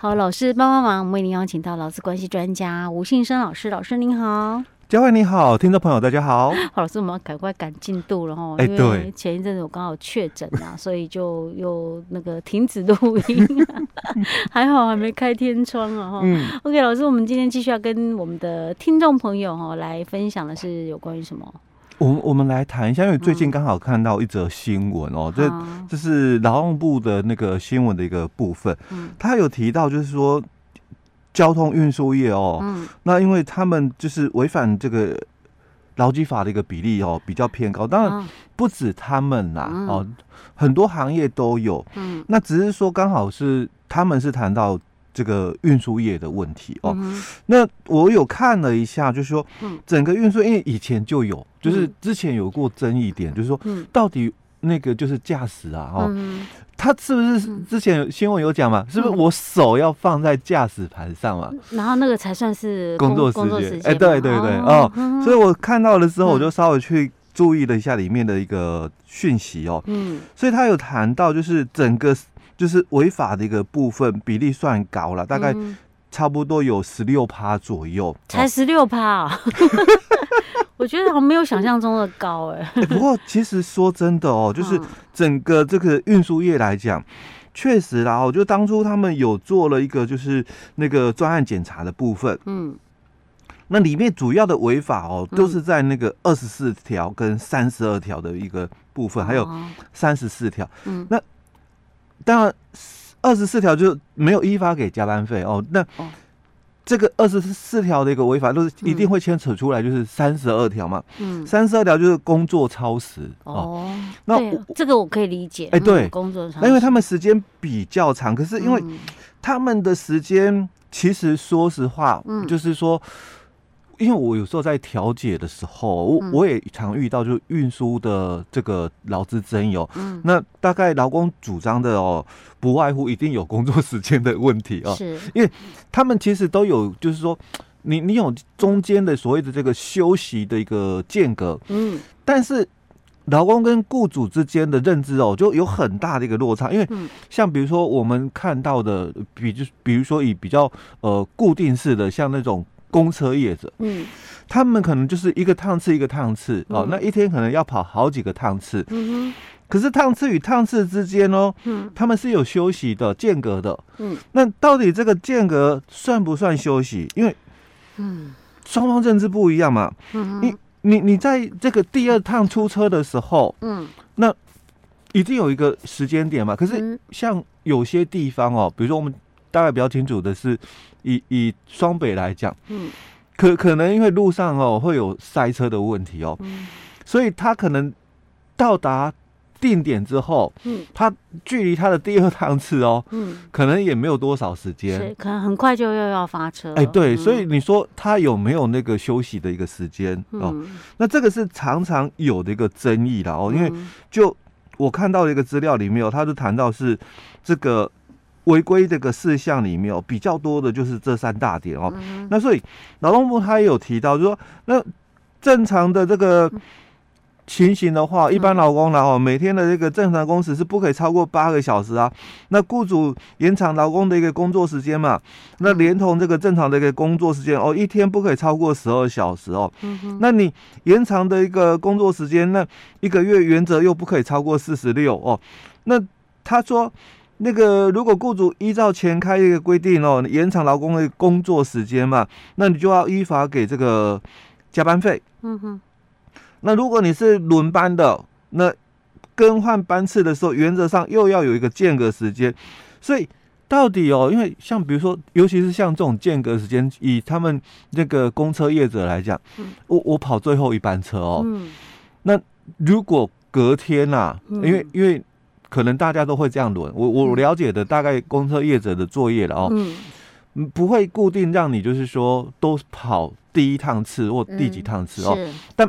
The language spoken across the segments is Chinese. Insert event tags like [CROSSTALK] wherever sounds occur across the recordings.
好，老师帮帮忙，我们为您邀请到劳资关系专家吴信生老师，老师您好。嘉惠你好，听众朋友大家好。好，老师，我们要赶快赶进度了哈，哎，因为前一阵子我刚好确诊啊，所以就又那个停止录音，[LAUGHS] 还好还没开天窗啊哈。嗯，OK，老师，我们今天继续要跟我们的听众朋友哈来分享的是有关于什么？我我们来谈一下，因为最近刚好看到一则新闻哦，这这是劳动部的那个新闻的一个部分，嗯，他有提到就是说。交通运输业哦，嗯，那因为他们就是违反这个劳基法的一个比例哦，比较偏高。当然不止他们啦，哦，很多行业都有。嗯，那只是说刚好是他们是谈到这个运输业的问题哦。那我有看了一下，就是说，整个运输因为以前就有，就是之前有过争议点，就是说，到底那个就是驾驶啊，哦。他是不是之前有新闻有讲嘛？是不是我手要放在驾驶盘上嘛？然后那个才算是工作时间？哎，对对对，哦，所以我看到了之后，我就稍微去注意了一下里面的一个讯息哦。嗯，所以他有谈到，就是整个就是违法的一个部分比例算高了，大概差不多有十六趴左右，才十六趴啊。[LAUGHS] 我觉得好像没有想象中的高哎、[LAUGHS] 欸。不过其实说真的哦，就是整个这个运输业来讲，确实啦，我就当初他们有做了一个就是那个专案检查的部分，嗯，那里面主要的违法哦，都是在那个二十四条跟三十二条的一个部分，还有三十四条，嗯，那当然二十四条就没有依法给加班费哦，那。这个二十四条的一个违法，都是一定会牵扯出来，就是三十二条嘛。嗯，三十二条就是工作超时哦。那这个我可以理解。哎，对，工作超时，因为他们时间比较长，可是因为他们的时间，其实说实话，就是说。因为我有时候在调解的时候，我我也常遇到，就是运输的这个劳资争议，嗯，那大概劳工主张的哦，不外乎一定有工作时间的问题哦，是，因为他们其实都有，就是说，你你有中间的所谓的这个休息的一个间隔，嗯，但是劳工跟雇主之间的认知哦，就有很大的一个落差，因为像比如说我们看到的，比就比如说以比较呃固定式的，像那种。公车业者，嗯，他们可能就是一个趟次一个趟次哦，那一天可能要跑好几个趟次，嗯哼，可是趟次与趟次之间哦，嗯，他们是有休息的间隔的，嗯，那到底这个间隔算不算休息？因为，嗯，双方认知不一样嘛，嗯，你你你在这个第二趟出车的时候，嗯，那一定有一个时间点嘛，可是像有些地方哦，比如说我们。大概比较清楚的是，以以双北来讲，嗯，可可能因为路上哦会有塞车的问题哦，嗯，所以他可能到达定点之后，嗯，他距离他的第二趟次哦，嗯，可能也没有多少时间，可能很快就又要发车，哎，对，所以你说他有没有那个休息的一个时间哦？那这个是常常有的一个争议啦哦，因为就我看到的一个资料里面哦，他就谈到是这个。违规这个事项里面哦，比较多的就是这三大点哦。嗯、那所以劳动部他也有提到，就说那正常的这个情形的话，一般劳工呢哦，每天的这个正常工时是不可以超过八个小时啊。那雇主延长劳工的一个工作时间嘛，那连同这个正常的一个工作时间哦，一天不可以超过十二小时哦。嗯、那你延长的一个工作时间，那一个月原则又不可以超过四十六哦。那他说。那个，如果雇主依照前开一个规定哦，延长劳工的工作时间嘛，那你就要依法给这个加班费。嗯哼。那如果你是轮班的，那更换班次的时候，原则上又要有一个间隔时间。所以到底哦，因为像比如说，尤其是像这种间隔时间，以他们那个公车业者来讲，我我跑最后一班车哦。嗯。那如果隔天呐，因为因为。可能大家都会这样轮，我我了解的大概公车业者的作业了哦，嗯，不会固定让你就是说都跑第一趟次或第几趟次哦，但。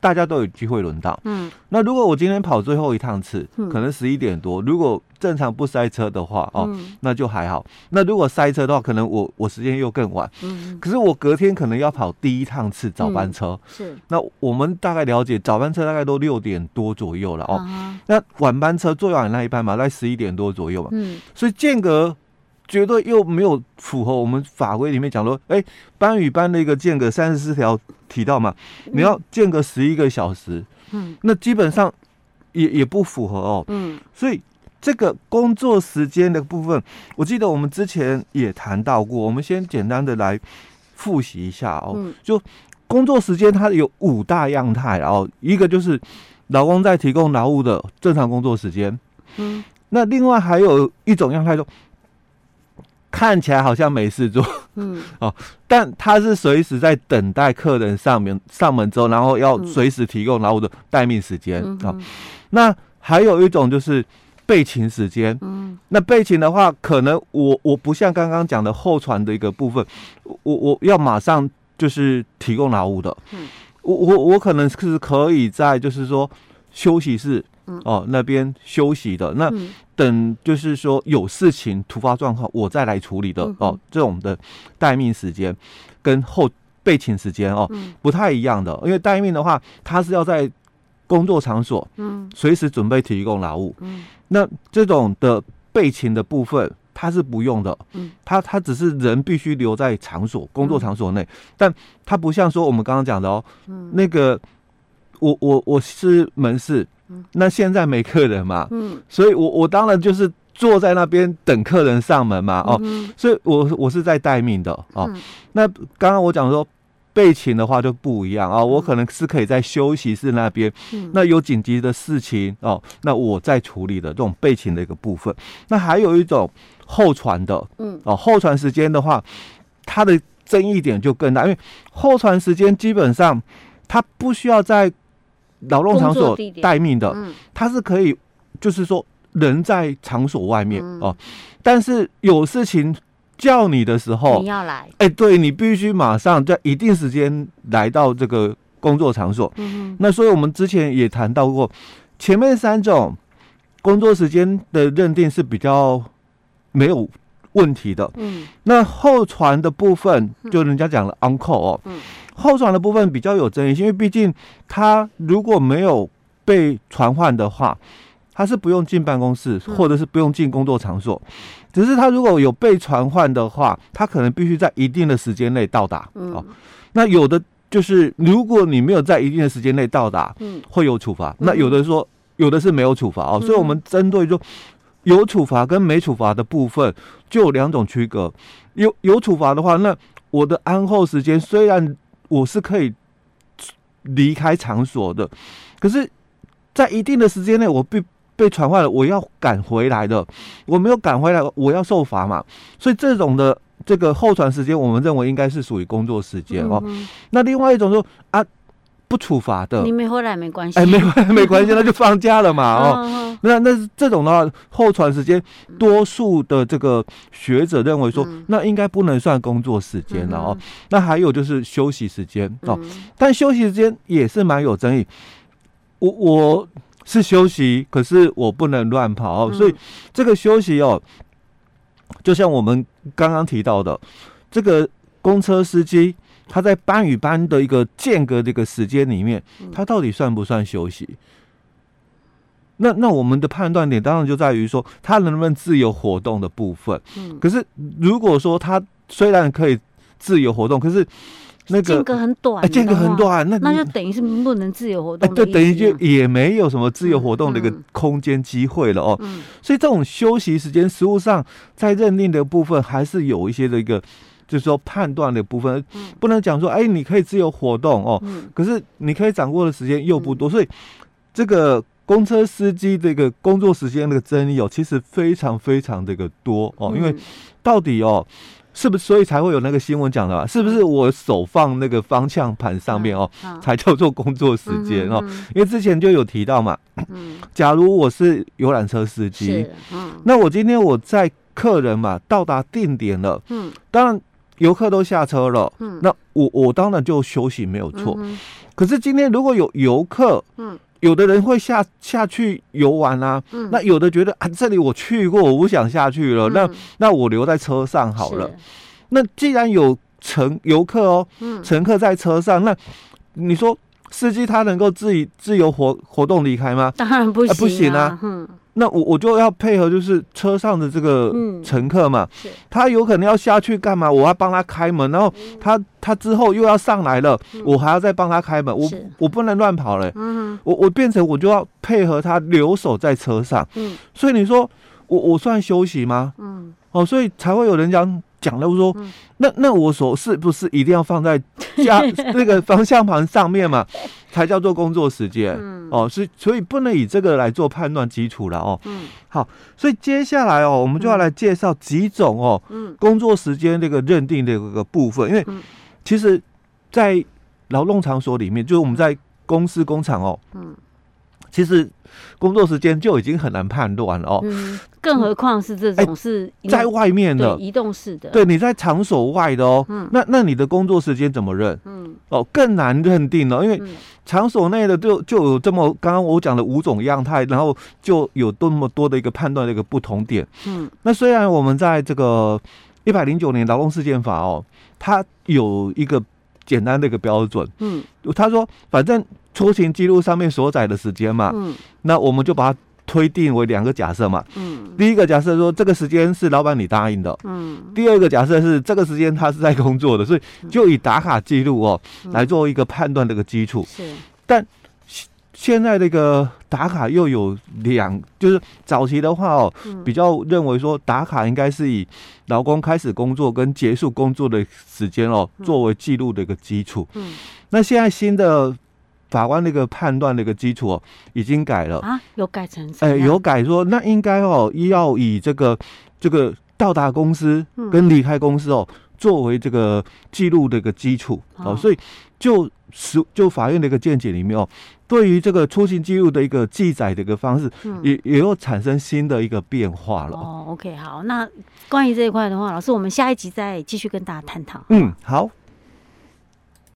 大家都有机会轮到，嗯，那如果我今天跑最后一趟次，嗯、可能十一点多，如果正常不塞车的话，哦，嗯、那就还好。那如果塞车的话，可能我我时间又更晚，嗯，可是我隔天可能要跑第一趟次早班车，嗯、是。那我们大概了解早班车大概都六点多左右了哦，啊、那晚班车最晚那一班嘛，在十一点多左右嘛，嗯，所以间隔绝对又没有符合我们法规里面讲说，哎，班与班的一个间隔三十四条提到嘛，你要间隔十一个小时，嗯，那基本上也也不符合哦，嗯，所以这个工作时间的部分，我记得我们之前也谈到过，我们先简单的来复习一下哦，就工作时间它有五大样态，然后一个就是劳工在提供劳务的正常工作时间，嗯。那另外还有一种样态，说看起来好像没事做，嗯，[LAUGHS] 哦，但他是随时在等待客人上门上门之后，然后要随时提供劳务的待命时间。啊、哦。那还有一种就是备勤时间，嗯，那备勤的话，可能我我不像刚刚讲的候传的一个部分，我我要马上就是提供劳务的，嗯，我我我可能是可以在就是说休息室。哦，那边休息的那等，就是说有事情突发状况，我再来处理的哦。这种的待命时间跟后备勤时间哦不太一样的，因为待命的话，他是要在工作场所，嗯，随时准备提供劳务，嗯，那这种的备勤的部分，他是不用的，嗯，他他只是人必须留在场所工作场所内，但他不像说我们刚刚讲的哦，那个我我我是门市。那现在没客人嘛，嗯，所以我我当然就是坐在那边等客人上门嘛，哦，所以我我是在待命的哦。那刚刚我讲说备勤的话就不一样啊，我可能是可以在休息室那边，那有紧急的事情哦，那我在处理的这种备勤的一个部分。那还有一种候传的，嗯，哦，候传时间的话，它的争议点就更大，因为候传时间基本上它不需要在。劳动场所待命的，他是可以，就是说人在场所外面哦，但是有事情叫你的时候，你要来，哎，对，你必须马上在一定时间来到这个工作场所。那所以我们之前也谈到过，前面三种工作时间的认定是比较没有问题的。嗯，那后传的部分，就人家讲了 uncle 哦。嗯。候传的部分比较有争议性，因为毕竟他如果没有被传唤的话，他是不用进办公室，或者是不用进工作场所。只是他如果有被传唤的话，他可能必须在一定的时间内到达。哦，那有的就是如果你没有在一定的时间内到达，嗯，会有处罚。那有的说有的是没有处罚哦，所以我们针对说有处罚跟没处罚的部分就有两种区隔。有有处罚的话，那我的安候时间虽然我是可以离开场所的，可是，在一定的时间内，我被被传唤了，我要赶回来的。我没有赶回来，我要受罚嘛。所以这种的这个候传时间，我们认为应该是属于工作时间哦。嗯、那另外一种说啊。不处罚的，你没回来没关系，哎，没回来 [LAUGHS] 没关系，那就放假了嘛，[LAUGHS] 哦，那那这种的话，候传时间，多数的这个学者认为说，那应该不能算工作时间了哦。那还有就是休息时间哦，但休息时间也是蛮有争议。我我是休息，可是我不能乱跑，所以这个休息哦，就像我们刚刚提到的，这个公车司机。他在班与班的一个间隔的一个时间里面，他到底算不算休息？那那我们的判断点当然就在于说，他能不能自由活动的部分。嗯，可是如果说他虽然可以自由活动，可是那个间隔很短，间隔很短，那那就等于是不能自由活动。对，等于就也没有什么自由活动的一个空间机会了哦。所以这种休息时间，实物上在认定的部分还是有一些的一个。就是说判断的部分，不能讲说，哎，你可以自由活动哦，可是你可以掌握的时间又不多，所以这个公车司机这个工作时间那个争议哦，其实非常非常的个多哦，因为到底哦，是不是所以才会有那个新闻讲的，是不是我手放那个方向盘上面哦，才叫做工作时间哦？因为之前就有提到嘛，假如我是游览车司机，那我今天我在客人嘛到达定点了，嗯，当然。游客都下车了，嗯，那我我当然就休息没有错。嗯、可是今天如果有游客，嗯，有的人会下下去游玩啊，嗯，那有的觉得啊这里我去过，我不想下去了，嗯、那那我留在车上好了。那既然有乘游客哦，嗯，乘客在车上，那你说司机他能够自己自由活活动离开吗？当然不行，啊，不行啊，嗯，那我我就要配合，就是车上的这个乘客嘛，嗯、他有可能要下去干嘛？我要帮他开门，然后他他之后又要上来了，嗯、我还要再帮他开门，我我不能乱跑了，嗯、我我变成我就要配合他留守在车上，嗯、所以你说我我算休息吗？嗯，哦，所以才会有人讲。讲了，我说，那那我手是不是一定要放在家 [LAUGHS] 那个方向盘上面嘛，才叫做工作时间？嗯，哦，所以所以不能以这个来做判断基础了哦。嗯，好，所以接下来哦，我们就要来介绍几种哦，工作时间这个认定的一个部分，因为其实，在劳动场所里面，就是我们在公司工厂哦，嗯。其实工作时间就已经很难判断了哦，嗯，更何况是这种是在外面的移动式的，对，你在场所外的哦，嗯，那那你的工作时间怎么认？嗯，哦，更难认定了，因为场所内的就就有这么刚刚我讲的五种样态，然后就有多么多的一个判断的一个不同点。嗯，那虽然我们在这个一百零九年劳动事件法哦，它有一个简单的一个标准，嗯，他说反正。出行记录上面所载的时间嘛，嗯，那我们就把它推定为两个假设嘛，嗯，第一个假设说这个时间是老板你答应的，嗯，第二个假设是这个时间他是在工作的，所以就以打卡记录哦来做一个判断的一个基础，是，但现在这个打卡又有两，就是早期的话哦，比较认为说打卡应该是以劳工开始工作跟结束工作的时间哦作为记录的一个基础，嗯，那现在新的。法官那个判断那个基础哦，已经改了。啊，有改成哎、欸，有改说那应该哦，要以这个这个到达公司跟离开公司哦，作为这个记录的一个基础。哦，所以就是就法院的一个见解里面哦，对于这个出行记录的一个记载的一个方式，也也有产生新的一个变化了。哦，OK，好，那关于这一块的话，老师，我们下一集再继续跟大家探讨。嗯，好。